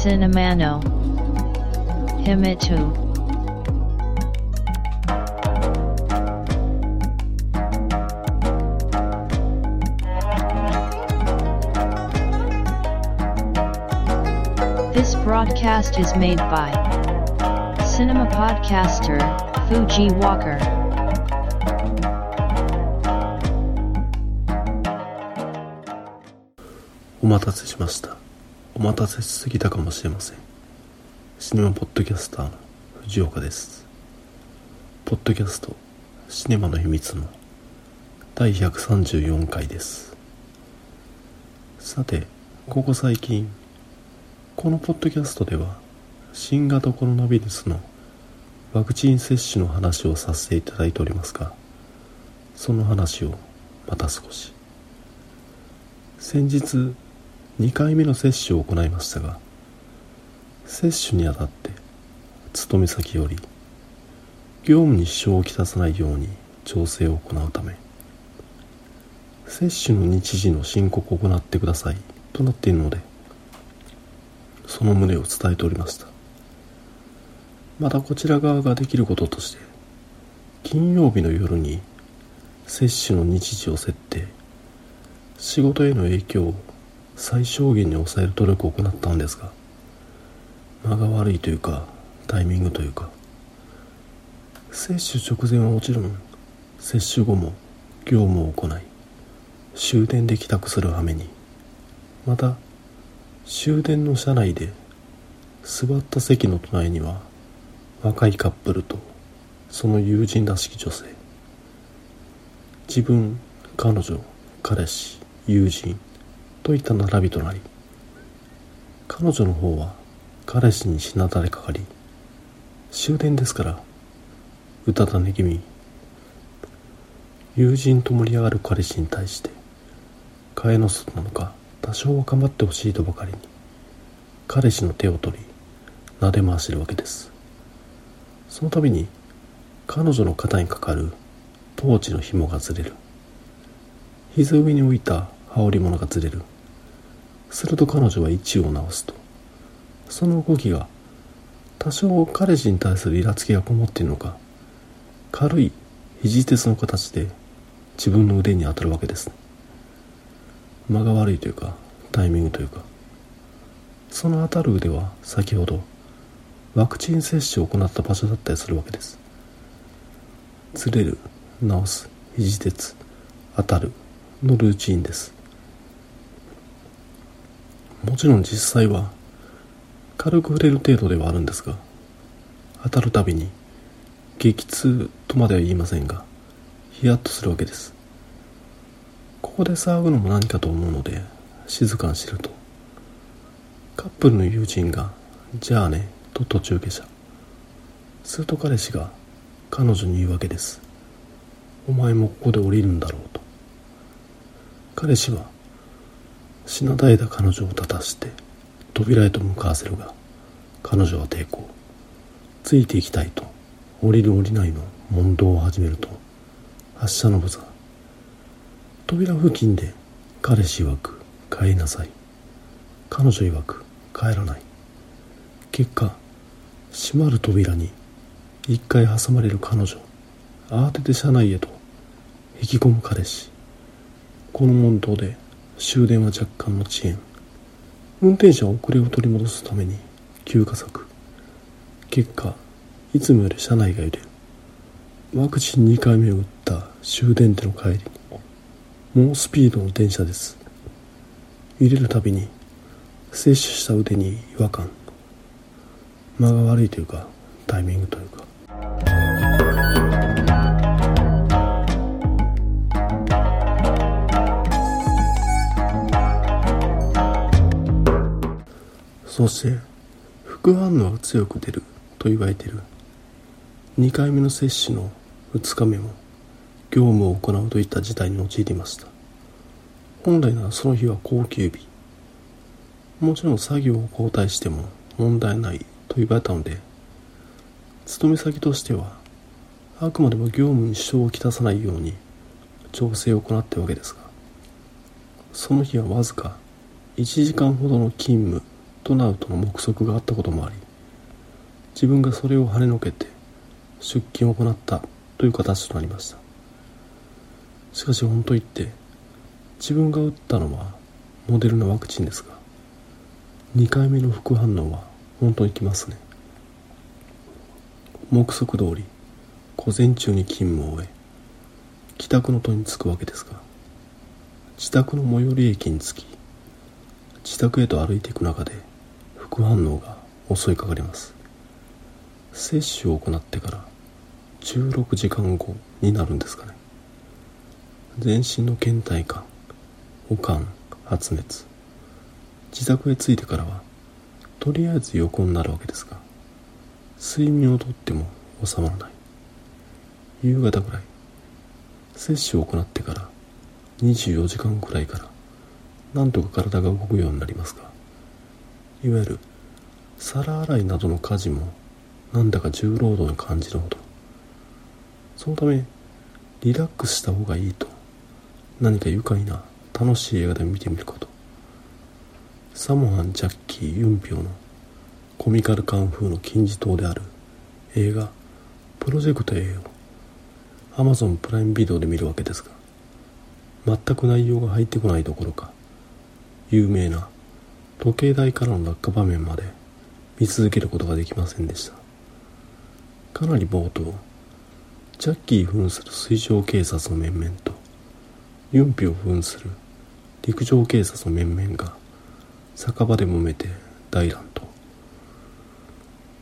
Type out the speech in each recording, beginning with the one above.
Cinemano Himitu This broadcast is made by Cinema Podcaster Fuji Walker. お待たせしましたお 待たせしすぎたかもしれません。シネマポッドキャスターの藤岡です。ポッドキャストシネマの秘密の第134回です。さてここ最近このポッドキャストでは新型コロナウイルスのワクチン接種の話をさせていただいておりますがその話をまた少し。先日2回目の接種を行いましたが接種にあたって勤め先より業務に支障をきたさないように調整を行うため接種の日時の申告を行ってくださいとなっているのでその旨を伝えておりました。またこちら側ができることとして金曜日の夜に接種の日時を設定仕事への影響を最小限に抑える努力を行ったんですが間が悪いというかタイミングというか接種直前はもちろん接種後も業務を行い終電で帰宅する羽目にまた終電の車内で座った席の隣には若いカップルとその友人らしき女性。自分彼女彼氏友人といった並びとなり彼女の方は彼氏にしなだれかかり終電ですからうたた寝気味友人と盛り上がる彼氏に対して替えの外なのか多少は構ってほしいとばかりに彼氏の手を取り撫で回してるわけです。その度に彼女の肩にかかるトーチの紐がずれる。膝上に置いた羽織物がずれる。すると彼女は位置を直すと。その動きが多少彼氏に対するイラつきがこもっているのか軽い肘鉄の形で自分の腕に当たるわけです。間が悪いというかタイミングというか。その当たる腕は先ほどワクチン接種を行った場所だったりするわけです。ずれる直す肘鉄当たるのルーチンです。もちろん実際は軽く触れる程度ではあるんですが当たるたびに激痛とまでは言いませんがヒヤッとするわけです。ここで騒ぐのも何かと思うので静かにしてるとカップルの友人が「じゃあね」と途中下車。すると彼氏が彼女に言うわけです。お前もここで降りるんだろうと。彼氏はしなだいだ彼女を立たして扉へと向かわせるが彼女は抵抗。ついていきたいと降りる降りないの問答を始めると発車のブザー。扉付近で彼氏曰く帰りなさい。彼女曰く帰らない。結果閉まる扉に一回挟まれる彼女慌てて車内へと引き込む彼氏。この問答で終電は若干の遅延。運転手は遅れを取り戻すために急加速。結果いつもより車内が揺れる。ワクチン2回目を打った終電での帰り。猛スピードの電車です。揺れるたびに接種した腕に違和感。間が悪いというかタイミングというか。そして副反応が強く出ると言われている。2回目の接種の2日目も業務を行うといった事態に陥りました。本来ならその日は高級日。もちろん作業を交代しても問題ないと言われたので勤め先としてはあくまでも業務に支障をきたさないように調整を行っているわけですがその日はわずか1時間ほどの勤務トナウトの目測があったこともあり自分がそれを跳ねのけて出勤を行ったという形となりました。しかし本当言って自分が打ったのはモデルナワクチンですが2回目の副反応は本当にきますね。目測通り午前中に勤務を終え帰宅の途に着くわけですが自宅の最寄り駅に着き自宅へと歩いていく中で副反応が襲いかかります。接種を行ってから16時間後になるんですかね。全身の倦怠感悪寒発熱。自宅へ着いてからはとりあえず横になるわけですが睡眠をとっても収まらない。夕方ぐらい接種を行ってから24時間くらいからなんとか体が動くようになりますがいわゆる皿洗いなどの家事もなんだか重労働に感じるほど。そのためリラックスした方がいいと何か愉快な楽しい映画で見てみること。サモハン・ジャッキー・ユンピョのコミカルカンフーの金字塔である映画「プロジェクト A」を Amazon プライムビデオで見るわけですが全く内容が入ってこないどころか有名な時計台からの落下場面まで見続けることができませんでした。かなり冒頭ジャッキー扮する水上警察の面々とユンピを扮する陸上警察の面々が酒場で揉めて大乱闘。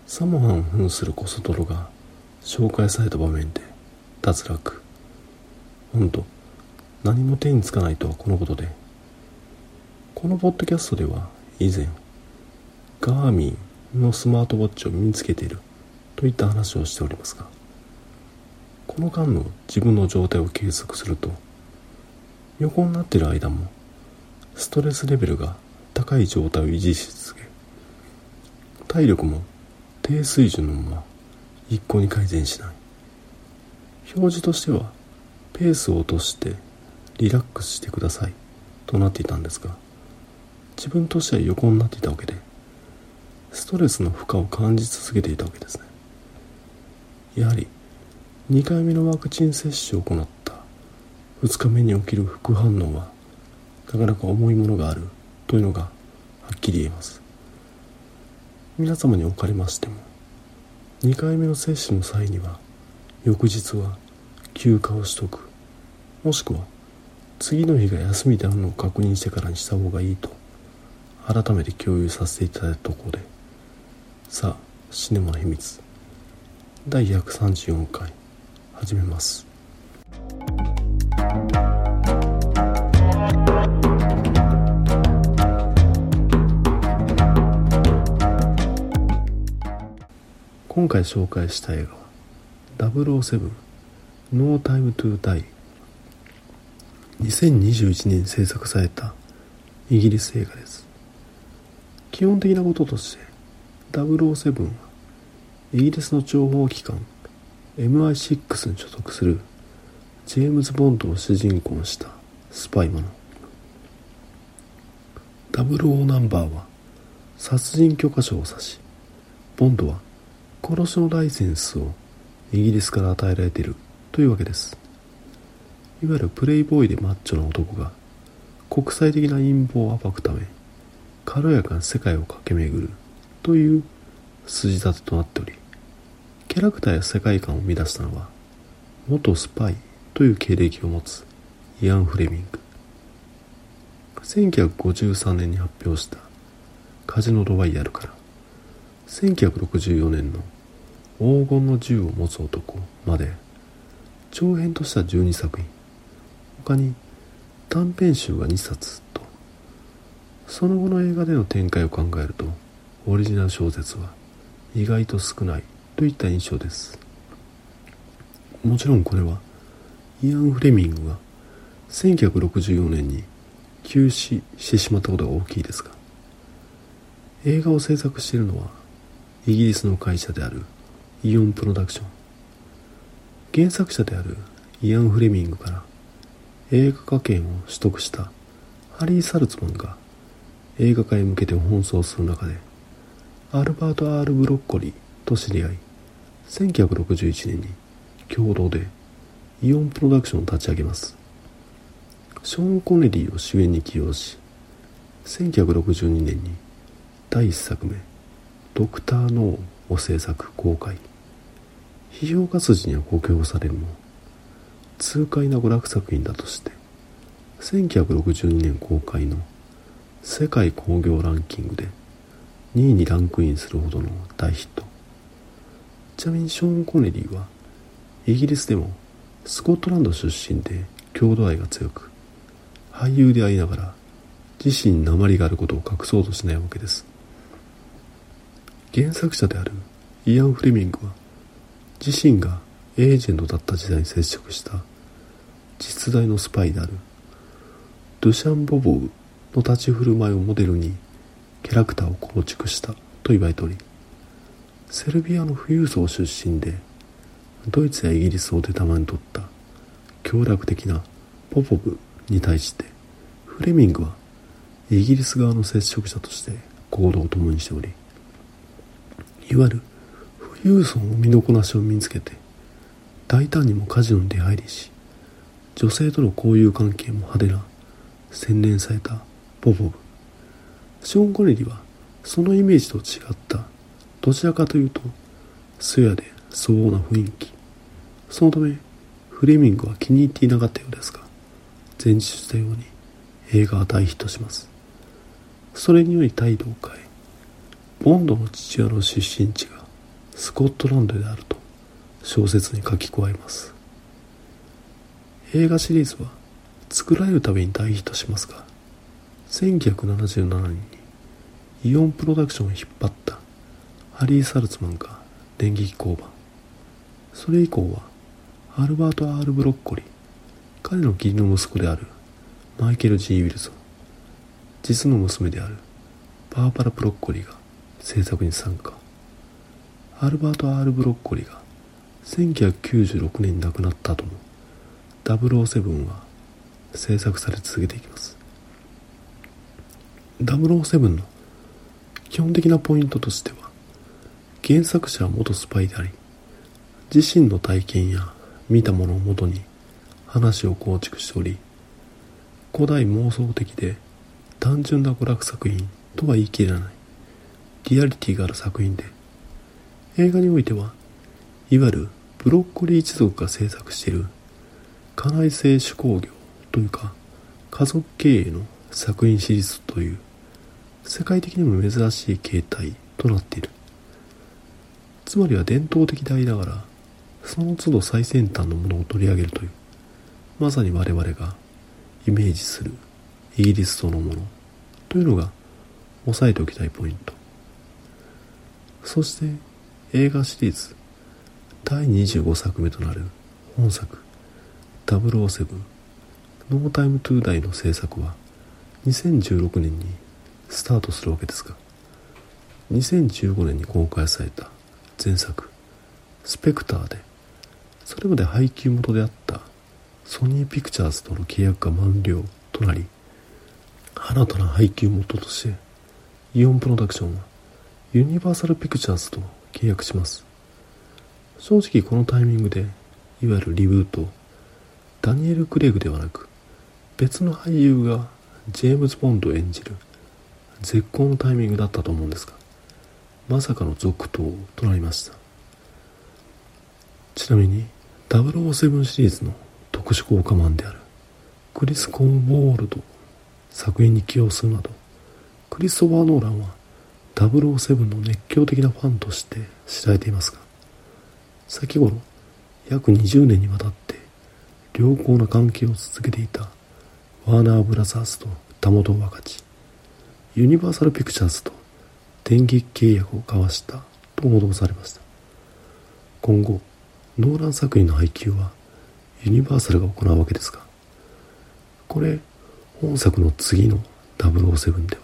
サモハンを扮するコソトロが紹介された場面で脱落。本当何も手につかないとはこのことで。このポッドキャストでは以前ガーミンのスマートウォッチを身につけているといった話をしておりますがこの間の自分の状態を計測すると横になっている間もストレスレベルが高い状態を維持し続け体力も低水準のまま一向に改善しない。表示としてはペースを落としてリラックスしてくださいとなっていたんですが自分としては横になっていたわけでストレスの負荷を感じ続けていたわけですね。やはり2回目のワクチン接種を行った2日目に起きる副反応はなかなか重いものがあるというのがはっきり言えます。皆様におかれましても2回目の接種の際には翌日は休暇を取得もしくは次の日が休みであるのを確認してからにした方がいいと改めて共有させていただいたところでさあシネマの秘密。第134回始めます。今回紹介した映画は007 No Time to Die 2021年制作されたイギリス映画です。基本的なこととして007はイギリスの情報機関 MI6 に所属するジェームズ・ボンドを主人公にしたスパイもの00ナンバーは殺人許可証を指しボンドは殺しのライセンスをイギリスから与えられているというわけです。いわゆるプレイボーイでマッチョな男が国際的な陰謀を暴くため軽やかな世界を駆け巡るという筋立てとなっておりキャラクターや世界観を生み出したのは元スパイという経歴を持つイアン・フレミング。1953年に発表したカジノ・ロワイヤルから1964年の黄金の銃を持つ男まで長編とした12作品。他に短編集が2冊とその後の映画での展開を考えるとオリジナル小説は意外と少ないといった印象です。もちろんこれはイアン・フレミングが1964年に休止してしまったことが大きいですが映画を制作しているのはイギリスの会社であるイオンプロダクション。原作者であるイアン・フレミングから映画化権を取得したハリー・サルツマンが映画化へ向けて奔走する中でアルバート・ R・ ブロッコリーと知り合い1961年に共同でイオンプロダクションを立ち上げます。ショーン・コネリーを主演に起用し1962年に第1作目「ドクター・ノー」を制作公開。批評家筋には公表されるも痛快な娯楽作品だとして1962年公開の世界興行ランキングで2位にランクインするほどの大ヒット。ちなみにショーン・コネリーはイギリスでもスコットランド出身で郷土愛が強く俳優でありながら自身に鉛があることを隠そうとしないわけです。原作者であるイアン・フレミングは自身がエージェントだった時代に接触した実在のスパイであるドゥシャン・ボボウの立ち振る舞いをモデルにキャラクターを構築したと言われておりセルビアの富裕層出身でドイツやイギリスを出玉に取った強力的なポポブに対してフレミングはイギリス側の接触者として行動を共にしておりいわゆる富裕層の身のこなしを身につけて大胆にもカジノに出入りし女性との交友関係も派手な洗練されたポポブショーン・コネリはそのイメージと違った。どちらかというと素やで相応な雰囲気。そのためフレミングは気に入っていなかったようですが前日したように映画は大ヒットします。それにより態度を変えボンドの父親の出身地がスコットランドであると小説に書き加えます。映画シリーズは作られるたびに大ヒットしますが1977年にイオンプロダクションを引っ張ったハリー・サルツマンが電撃降板。それ以降はアルバート・ R・ ブロッコリー彼の義理の息子であるマイケル・ G・ ウィルソン実の娘であるバーバラ・ブロッコリーが制作に参加。アルバート・ R・ ブロッコリーが1996年に亡くなった後も007は制作され続けていきます。007の基本的なポイントとしては原作者は元スパイであり自身の体験や見たものをもとに話を構築しており古代妄想的で単純な娯楽作品とは言い切れないリアリティがある作品で映画においてはいわゆるブロッコリー一族が制作している家内製手工業というか家族経営の作品シリーズという世界的にも珍しい形態となっている。つまりは伝統的でありながらその都度最先端のものを取り上げるというまさに我々がイメージするイギリスそのものというのが押さえておきたいポイント。そして映画シリーズ第25作目となる本作007ノータイムトゥーダイの制作は2016年にスタートするわけですが2015年に公開された前作スペクターでそれまで配給元であったソニーピクチャーズとの契約が満了となり新たな配給元としてイオンプロダクションはユニバーサルピクチャーズと契約します。正直このタイミングでいわゆるリブートダニエル・クレイグではなく別の俳優がジェームズ・ボンドを演じる絶好のタイミングだったと思うんですがまさかの続投となりました。ちなみに007シリーズの特殊効果マンであるクリス・コンボールド作品に起用するなどクリストファー・ノーランは007の熱狂的なファンとして知られていますが先頃約20年にわたって良好な関係を続けていたワーナーブラザーズとたもとを分かちユニバーサル・ピクチャーズと電撃契約を交わしたと報道されました。今後ノーラン作品の配給はユニバーサルが行うわけですがこれ本作の次の007では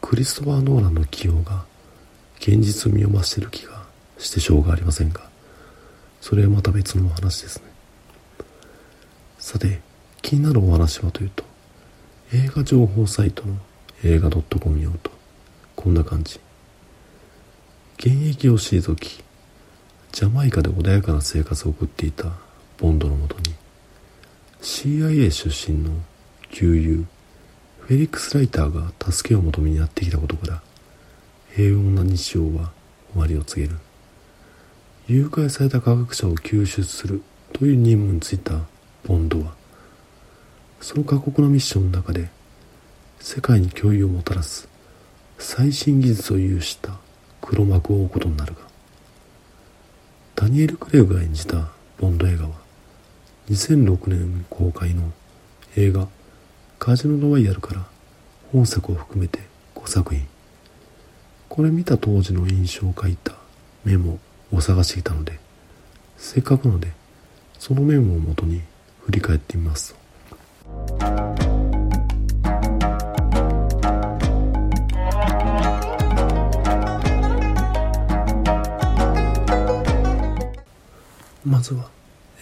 クリストファー・ノーランの起用が現実味を増している気がしてしょうがありませんがそれはまた別のお話ですね。さて気になるお話はというと映画情報サイトの映画 .com によると。こんな感じ。現役を退きジャマイカで穏やかな生活を送っていたボンドのもとに CIA 出身の旧友フェリックス・ライターが助けを求めにやってきたことから平穏な日常は終わりを告げる。誘拐された科学者を救出するという任務に就いたボンドはその過酷なミッションの中で世界に脅威をもたらす。最新技術を有した黒幕を追うことになるがダニエル・クレイグが演じたボンド映画は2006年公開の映画カジノロワイヤルから本作を含めて5作品。これ見た当時の印象を書いたメモを探していたのでせっかくのでそのメモをもとに振り返ってみます。まずは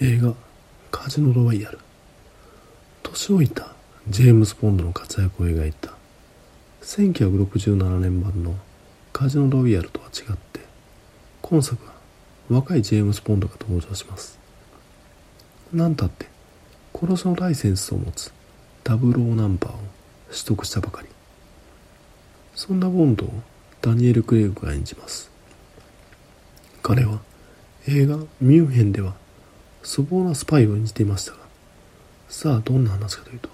映画カジノロワイヤル。年老いたジェームズ・ボンドの活躍を描いた。1967年版のカジノロワイヤルとは違って今作は若いジェームズ・ボンドが登場します。何たって殺しのライセンスを持つダブルオーナンバーを取得したばかり。そんなボンドをダニエル・クレイグが演じます。彼は映画「ミュンヘン」では粗暴なスパイを演じていましたがさあどんな話かというと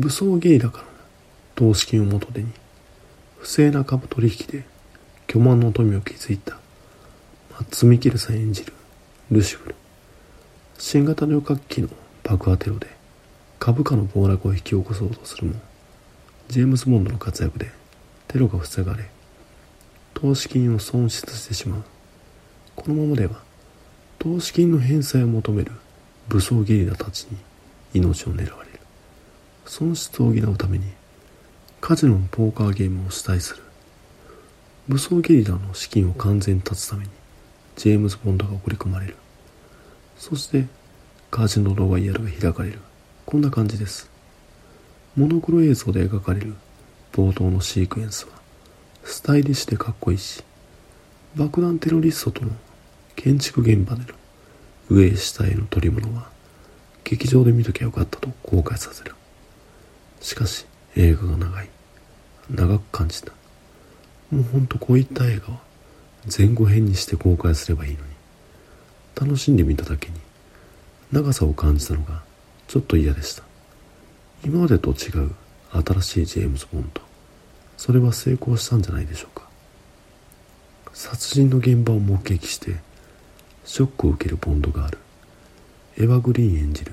武装ゲイだからの投資金を元手に不正な株取引で巨万の富を築いたマッツ・ミケルさん演じるルシフル。新型旅客機の爆破テロで株価の暴落を引き起こそうとするもジェームズ・ボンドの活躍でテロが防がれ投資金を損失してしまう。このままでは投資金の返済を求める武装ゲリラたちに命を狙われる。損失を補うためにカジノのポーカーゲームを主催する。武装ゲリラの資金を完全に断つためにジェームズ・ボンドが送り込まれる。そしてカジノロワイヤルが開かれる。こんな感じです。モノクロ映像で描かれる冒頭のシークエンスはスタイリッシュでかっこいいし爆弾テロリストとの建築現場での上下への取り物は劇場で見ときゃよかったと後悔させる。しかし映画が長い。長く感じた。もうほんとこういった映画は前後編にして公開すればいいのに。楽しんでみただけに長さを感じたのがちょっと嫌でした。今までと違う新しいジェームズ・ボンド。それは成功したんじゃないでしょうか。殺人の現場を目撃してショックを受けるボンドがある。エヴァ・グリーン演じる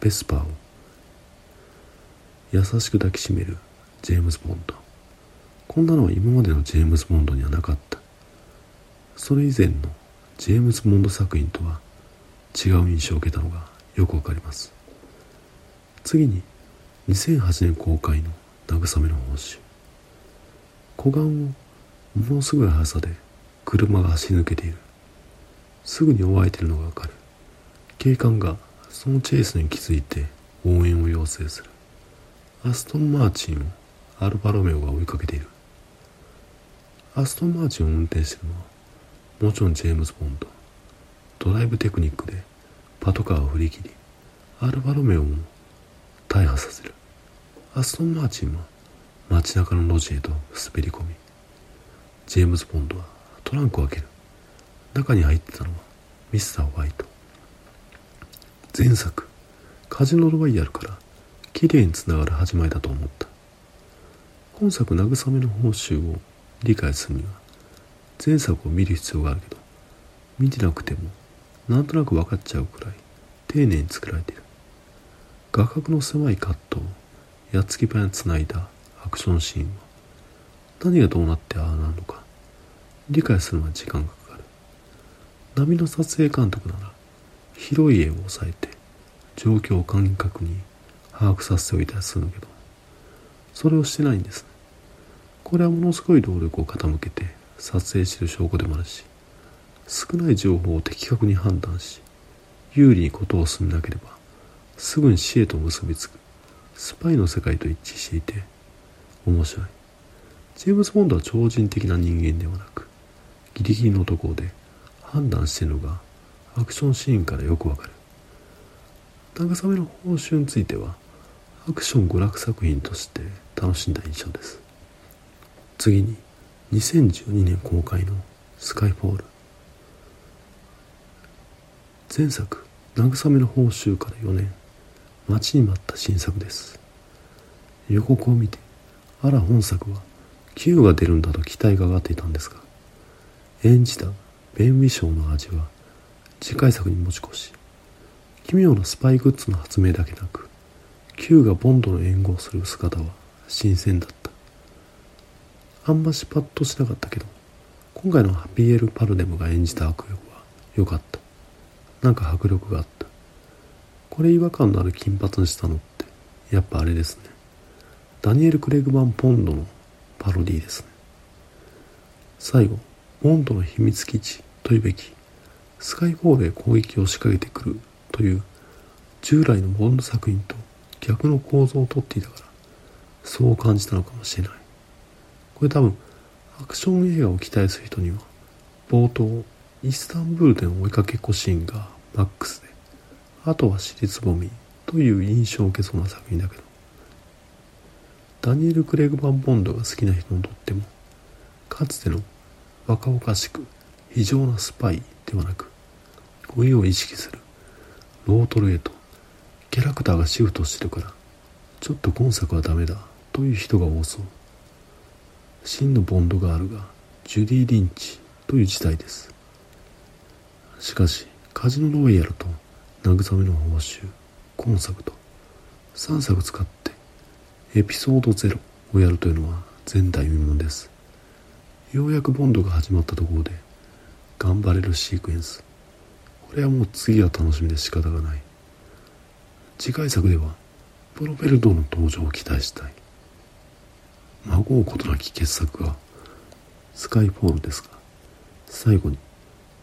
ベスパーを優しく抱きしめるジェームズ・ボンド。こんなのは今までのジェームズ・ボンドにはなかった。それ以前のジェームズ・ボンド作品とは違う印象を受けたのがよくわかります。次に2008年公開の慰めの報酬。湖岸をものすごい速さで車が走り抜けている。すぐに追われているのがわかる。警官がそのチェイスに気づいて応援を要請する。アストン・マーチンをアルファロメオが追いかけている。アストン・マーチンを運転しているのはもちろんジェームズ・ボンド。ドライブテクニックでパトカーを振り切りアルファロメオも大破させる。アストン・マーチンは街中の路地へと滑り込みジェームズ・ボンドはトランクを開ける。中に入ってたのはミスター・ホワイト。前作。カジノロワイヤルから綺麗につながる始まりだと思った。今作慰めの報酬を理解するには前作を見る必要があるけど見てなくてもなんとなく分かっちゃうくらい丁寧に作られている。画角の狭いカットをやっつき早につないだアクションシーンは何がどうなってああなるのか。理解するのは時間がかかる。波の撮影監督なら広い絵を抑えて状況を感覚に把握させておいたりするんだけどそれをしてないんですね。これはものすごい労力を傾けて撮影してる証拠でもあるし少ない情報を的確に判断し有利にことを進めなければすぐに死へと結びつくスパイの世界と一致していて面白い。ジェームズ・ボンドは超人的な人間ではなくギリギリのところで判断してるのがアクションシーンからよくわかる。慰めの報酬についてはアクション娯楽作品として楽しんだ印象です。次に2012年公開のスカイフォール。前作慰めの報酬から4年待ちに待った新作です。予告を見てあら本作は Q が出るんだと期待が上がっていたんですが演じたベン・ウィショーの味は次回作に持ち越し奇妙なスパイグッズの発明だけなく Q がボンドの援護をする姿は新鮮だった。あんましパッとしなかったけど今回のハピエル・パルデムが演じた悪役は良かった。なんか迫力があった。これ違和感のある金髪にしたのってやっぱあれですね。ダニエル・クレグマン・ポンドのパロディですね。最後ボンドの秘密基地というべきスカイフォールへ攻撃を仕掛けてくるという従来のボンド作品と逆の構造をとっていたからそう感じたのかもしれない。これ多分アクション映画を期待する人には冒頭イスタンブールでの追いかけっこシーンがマックスであとは私立ぼみという印象を受けそうな作品だけどダニエル・クレグ・バン・ボンドが好きな人にとってもかつての若々しく非常なスパイではなく老いを意識するロートルへとキャラクターがシフトしてるからちょっと今作はダメだという人が多そう。真のボンドガールがジュディ・リンチという時代です。しかしカジノロイヤルと慰めの報酬今作と3作使ってエピソード0をやるというのは前代未聞です。ようやくボンドが始まったところで頑張れるシークエンス。これはもう次は楽しみで仕方がない。次回作ではプロベルドの登場を期待したい。孫うことなき傑作がスカイフォールですが最後に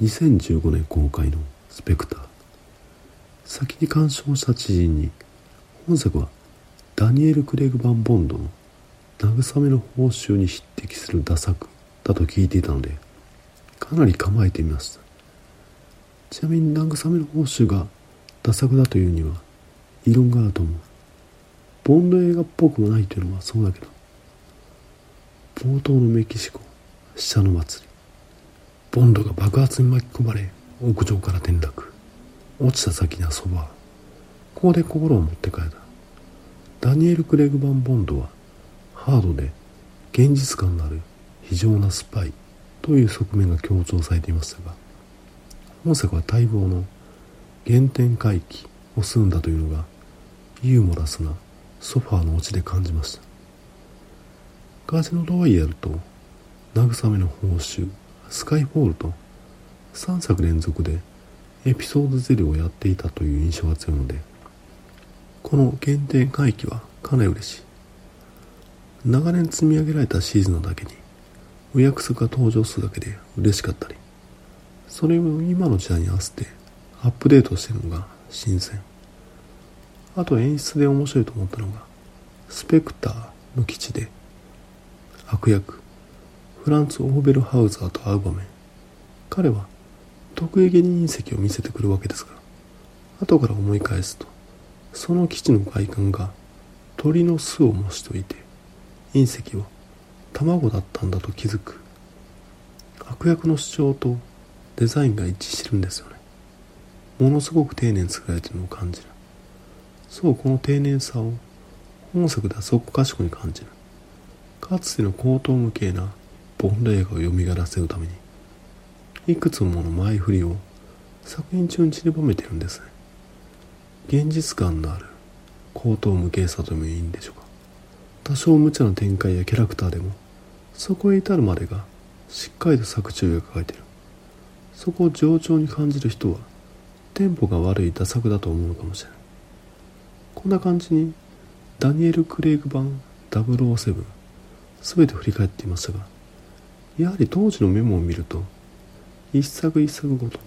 2015年公開のスペクター。先に鑑賞した知人に本作はダニエル・クレイグ・バン・ボンドの慰めの報酬に匹敵するダ作だと聞いていたのでかなり構えてみましたちなみに慰めの報酬がダ作だというには異論があると思う。ボンド映画っぽくもないというのはそうだけど冒頭のメキシコ死者の祭り。ボンドが爆発に巻き込まれ屋上から転落。落ちた先にはそばここで心を持って帰ったダニエル・クレグバン・ボンドはハードで現実感のある非常なスパイという側面が強調されていましたが本作は待望の原点回帰を済んだというのがユーモラスなソファーの落ちで感じました。ガジノロイヤルと慰めの報酬スカイフォールと3作連続でエピソード0をやっていたという印象が強いのでこの限定回帰はかなり嬉しい。長年積み上げられたシーズンのだけにお約束が登場するだけで嬉しかったりそれを今の時代に合わせてアップデートしてるのが新鮮。あと演出で面白いと思ったのがスペクターの基地で悪役フランツ・オーベルハウザーと会う場面。彼は得意げに隕石を見せてくるわけですが後から思い返すとその基地の外観が鳥の巣を模しておいて隕石は卵だったんだと気づく。悪役の主張とデザインが一致してるんですよね。ものすごく丁寧に作られてるのを感じる。そうこの丁寧さを本作ではそこかしこに感じる。かつての高等無形なボンド映画を蘇らせるためにいくつもの前振りを作品中に散りばめてるんですね。現実感のある高等無形さともいいんでしょうか。多少無茶な展開やキャラクターでもそこへ至るまでがしっかりと作中が書いてる。そこを冗長に感じる人はテンポが悪い打作だと思うのかもしれない。こんな感じにダニエル・クレイグ版007全て振り返っていましたがやはり当時のメモを見ると一作一作ごと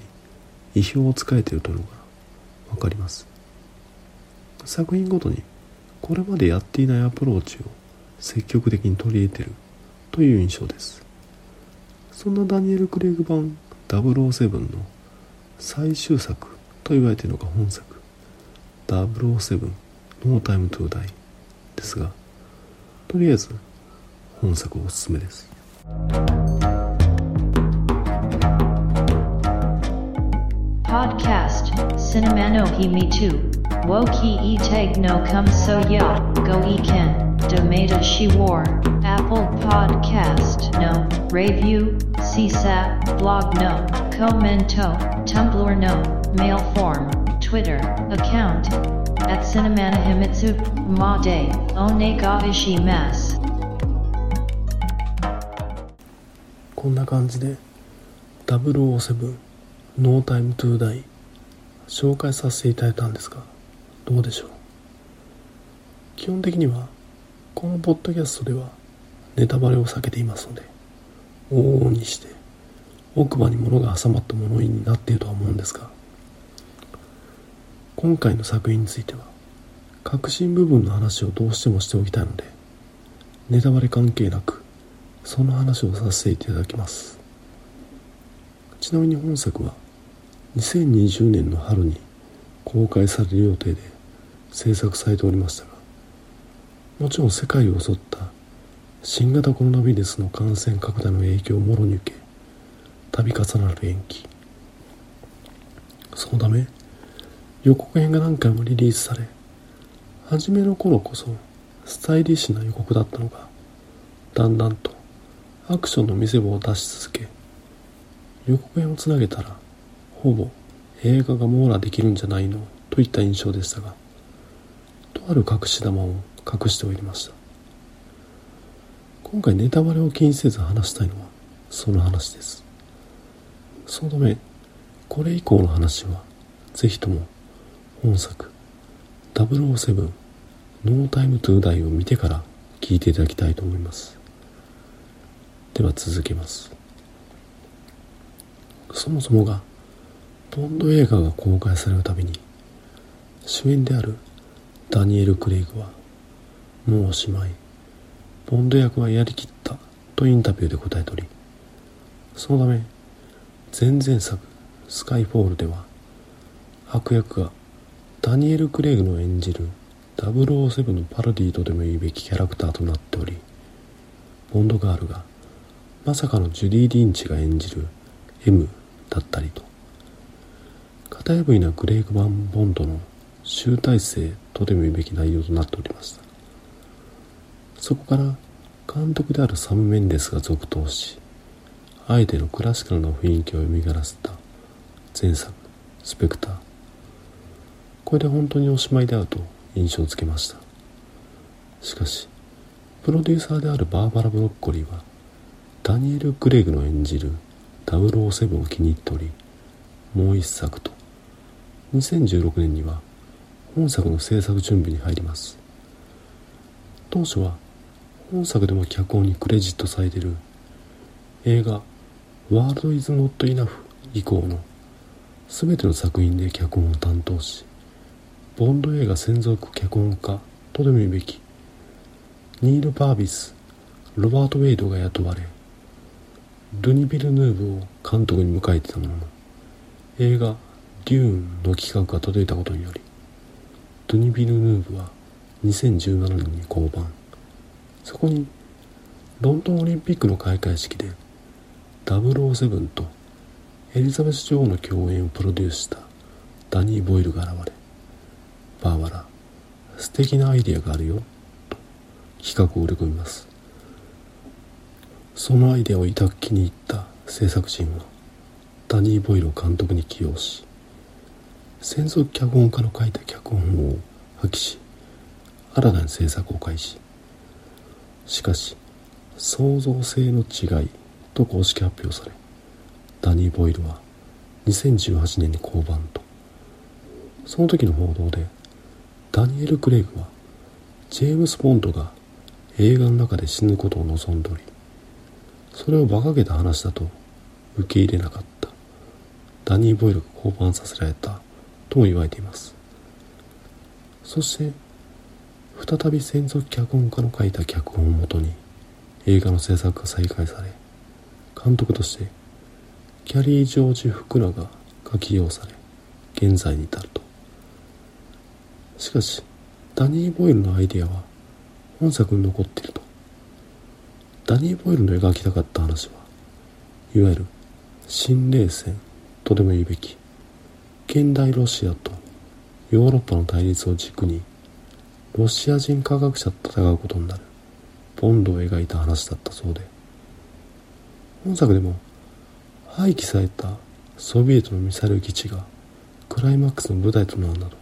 に意表をつかえているというのが分かります。作品ごとにこれまでやっていないアプローチを積極的に取り入れているという印象です。そんなダニエル・クレイグ版007の最終作と言われているのが本作。007ノータイムトゥーダイ。ですがとりあえず本作おすすめです。パッキャスト「シネマノヒミトゥ」「ウォーキーイテイグノカムソヤ」「ゴイケン」「ドメダシワー」Apple Podcast no Review CSAT Blog no Commento Tumblr no Mail form Twitter account at Cinemana Himitsu Ma de Onega Ishimas こんな感じで007 No Time to Die 紹介させていただいたんですがどうでしょう基本的にはこのポッドキャストではネタバレを避けていますので往々にして奥歯に物が挟まった物言いになっているとは思うんですが今回の作品については核心部分の話をどうしてもしておきたいのでネタバレ関係なくその話をさせていただきます。ちなみに本作は2020年の春に公開される予定で制作されておりましたがもちろん世界を襲った新型コロナウイルスの感染拡大の影響をもろに受け度重なる延期。そのため予告編が何回もリリースされ初めの頃こそスタイリッシュな予告だったのがだんだんとアクションの見せ場を出し続け予告編をつなげたらほぼ映画が網羅できるんじゃないのといった印象でしたがとある隠し玉を隠しておりました。今回ネタバレを気にせず話したいのはその話です。そのためこれ以降の話はぜひとも本作007 No Time to Die を見てから聞いていただきたいと思います。では続けます。そもそもがボンド映画が公開されるたびに主演であるダニエル・クレイグはもうおしまい。ボンド役はやりきった。とインタビューで答えておりそのため前々作スカイフォールでは悪役がダニエル・クレイグの演じる007のパロディとでも言うべきキャラクターとなっておりボンドガールがまさかのジュディ・リンチが演じる M だったりと型破りなグレイグ・バン・ボンドの集大成とでも言うべき内容となっておりましたそこから監督であるサム・メンデスが続投しあえてのクラシカルな雰囲気を蘇らせた前作「スペクター」これで本当におしまいであると印象づけました。しかしプロデューサーであるバーバラ・ブロッコリーはダニエル・クレイグの演じる007を気に入っておりもう一作と2016年には本作の制作準備に入ります。当初は本作でも脚本にクレジットされている。映画「ワールド・イズ・ノット・イナフ」以降の全ての作品で脚本を担当しボンド映画専属脚本家とでも言うべきニール・バービスロバート・ウェイドが雇われルニ・ビルヌーブを監督に迎えてたものの映画「デューン」の企画が届いたことによりドゥニ・ビルヌーブは2017年に降板。そこにロンドンオリンピックの開会式で007とエリザベス女王の共演をプロデュースしたダニー・ボイルが現れバーバラ素敵なアイディアがあるよと企画を売り込みます。そのアイデアを抱く気に入った制作チームはダニー・ボイルを監督に起用し専属脚本家の書いた脚本を破棄し新たに制作を開始。しかし創造性の違いと公式発表されダニー・ボイルは2018年に降板とその時の報道でダニエル・クレイグはジェームス・ボンドが映画の中で死ぬことを望んでおりそれを馬鹿げた話だと受け入れなかった。ダニー・ボイルが降板させられたとも言われています。そして再び専属脚本家の書いた脚本をもとに映画の制作が再開され監督としてキャリー・ジョージ・福永が起用され現在に至ると。しかしダニー・ボイルのアイデアは本作に残っていると。ダニー・ボイルの描きたかった話はいわゆる新冷戦とでも言うべき現代ロシアとヨーロッパの対立を軸にロシア人科学者と戦うことになる。ボンドを描いた話だったそうで。本作でも廃棄されたソビエトのミサイル基地がクライマックスの舞台となるなど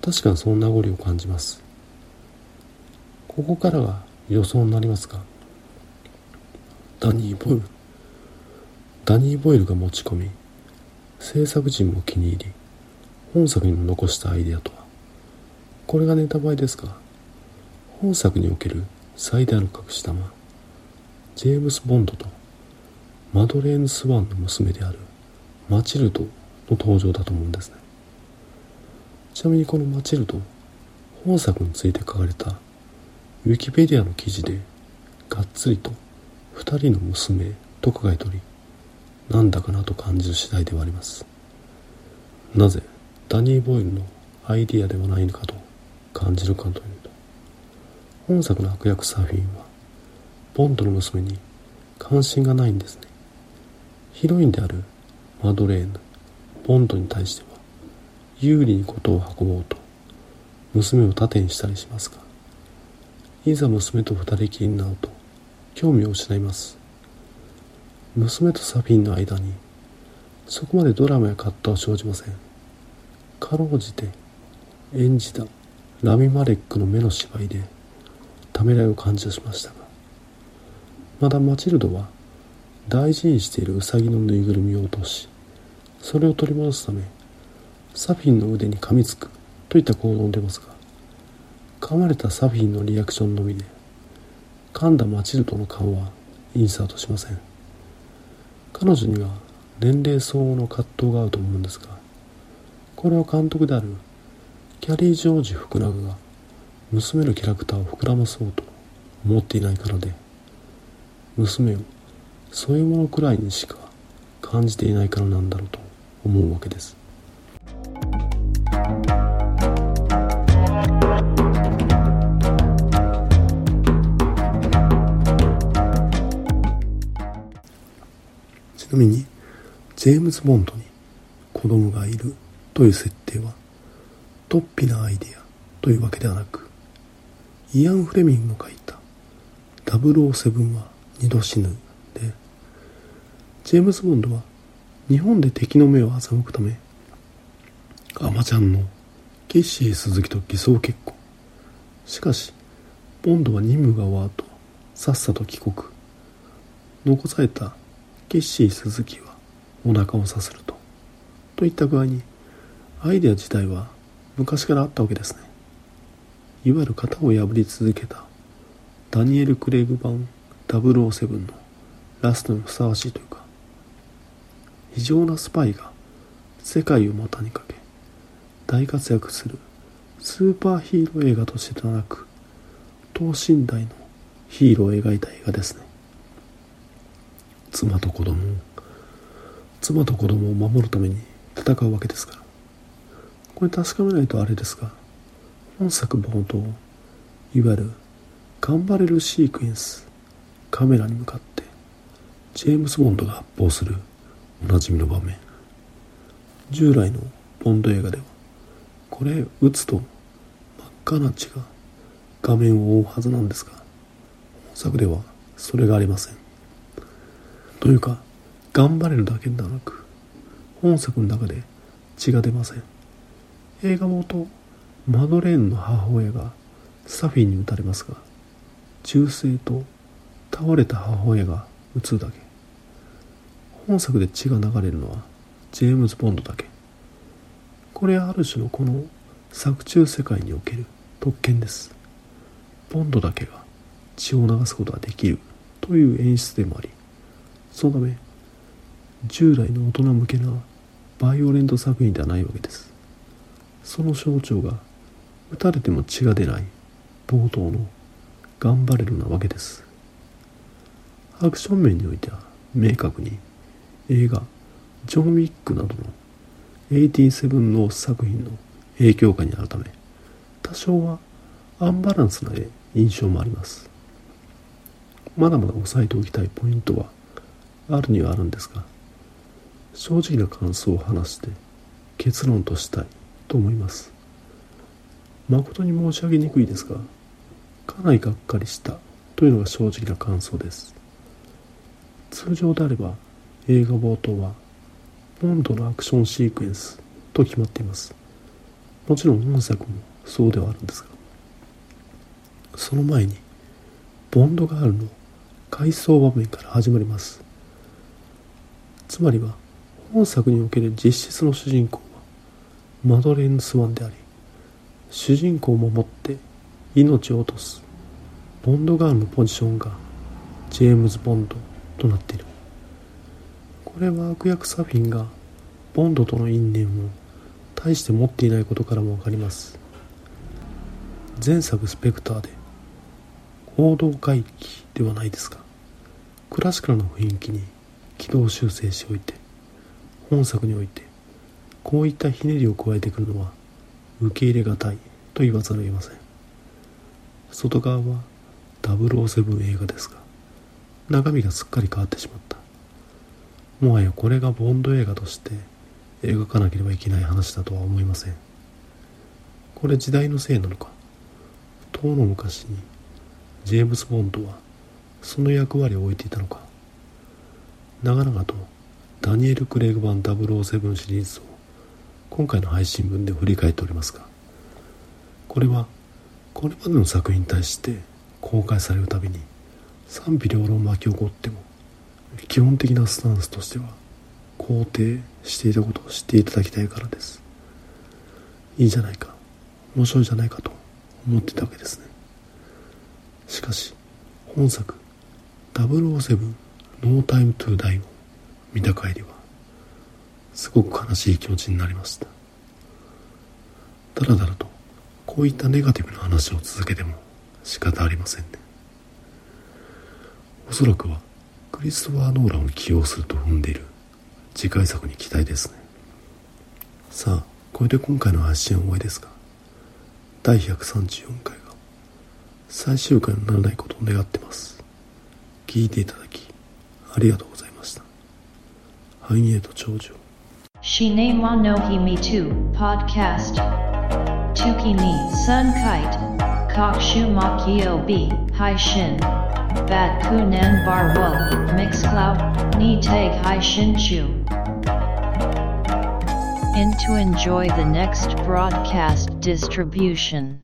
確かにその名残を感じます。ここからが予想になりますがダニー・ボイルダニー・ボイルが持ち込み制作陣も気に入り本作にも残したアイデアとは？これがネタバレですが本作における最大の隠し玉ジェームス・ボンドとマドレーヌ・スワンの娘であるマチルドの登場だと思うんですね。ちなみにこのマチルド本作について書かれたウィキペディアの記事でがっつりと2人の娘と書かれておりなんだかなと感じる次第ではあります。なぜダニー・ボイルのアイディアではないのかと感じるかというと本作の悪役サフィンはボンドの娘に関心がないんですね。ヒロインであるマドレーヌボンドに対しては有利に事を運ぼうと娘を盾にしたりしますがいざ娘と二人きりになると興味を失います。娘とサフィンの間にそこまでドラマや葛藤は生じません。かろうじて演じたラミ・マレックの目の芝居でためらいを感じ出しましたがまだマチルドは大事にしているウサギのぬいぐるみを落としそれを取り戻すためサフィンの腕に噛みつくといった行動に出ますが噛まれたサフィンのリアクションのみで噛んだマチルドの顔はインサートしません。彼女には年齢相応の葛藤があると思うんですがこれは監督であるキャリー・ジョージ福永が娘のキャラクターを膨らまそうと思っていないからで娘をそういうものくらいにしか感じていないからなんだろうと思うわけです。ちなみにジェームズ・ボンドに子供がいるという設定は突飛なアイデアというわけではなくイアン・フレミングの書いた007は二度死ぬでジェームズ・ボンドは日本で敵の目を欺くためアマちゃんのケッシー鈴木と偽装結婚。しかしボンドは任務が終わるとさっさと帰国。残されたケッシー鈴木はお腹をさせると。といった具合にアイデア自体は昔からあったわけですね。いわゆる型を破り続けたダニエル・クレイグ版007のラストにふさわしいというか非常なスパイが世界を股にかけ大活躍するスーパーヒーロー映画としてではなく等身大のヒーローを描いた映画ですね。妻と子供妻と子供を守るために戦うわけですからこれ確かめないとあれですが本作冒頭いわゆる頑張れるシークエンスカメラに向かってジェームズ・ボンドが発砲するおなじみの場面。従来のボンド映画ではこれ撃つと真っ赤な血が画面を覆うはずなんですが本作ではそれがありません。というか頑張れるだけではなく本作の中で血が出ません。映画元マドレーンの母親がサフィンに撃たれますが銃声と倒れた母親が撃つだけ。本作で血が流れるのはジェームズ・ボンドだけ。これはある種のこの作中世界における特権です。ボンドだけが血を流すことができるという演出でもありそのため従来の大人向けなバイオレント作品ではないわけです。その象徴が撃たれても血が出ない冒頭の頑張れるなわけです。アクション面においては明確に映画ジョン・ウィックなどの87の作品の影響下にあるため多少はアンバランスな印象もあります。まだまだ押さえておきたいポイントはあるにはあるんですが正直な感想を話して結論としたい。と思います。誠に申し上げにくいですがかなりがっかりしたというのが正直な感想です。通常であれば映画冒頭はボンドのアクションシークエンスと決まっています。もちろん本作もそうではあるんですがその前にボンドガールの回想場面から始まります。つまりは本作における実質の主人公マドレーヌ・スワンであり主人公を守って命を落とすボンドガールのポジションがジェームズ・ボンドとなっている。これは悪役サフィンがボンドとの因縁を大して持っていないことからも分かります。前作スペクターで報道回帰ではないですがクラシカルな雰囲気に軌道修正しておいて本作においてこういったひねりを加えてくるのは受け入れがたいと言わざるを得ません。外側は007映画ですが中身がすっかり変わってしまった。もはやこれがボンド映画として描かなければいけない話だとは思いません。これ時代のせいなのか。遠の昔にジェームズ・ボンドはその役割を置いていたのか。長々とダニエル・クレイグ版007シリーズを今回の配信分で振り返っておりますがこれはこれまでの作品に対して公開されるたびに賛否両論巻き起こっても基本的なスタンスとしては肯定していたことを知っていただきたいからです。いいじゃないか面白いじゃないかと思ってたわけですね。しかし本作007ノータイムトゥーダイを見た帰りはすごく悲しい気持ちになりました。だらだらとこういったネガティブな話を続けても仕方ありませんね。おそらくはクリストファー・ノーランを起用すると踏んでいる次回作に期待ですね。さあこれで今回の配信は終わりですが第134回が最終回にならないことを願ってます。聞いていただきありがとうございました。繁栄と長寿 Shinema no hi me too Podcast. Tuki ni Sun Kite. Kokshu Makio B Hai Shin. Bat Kunan Bar Wo. Mix Mixcloud Ni Tag Hai Shin Chu. In to enjoy the next broadcast distribution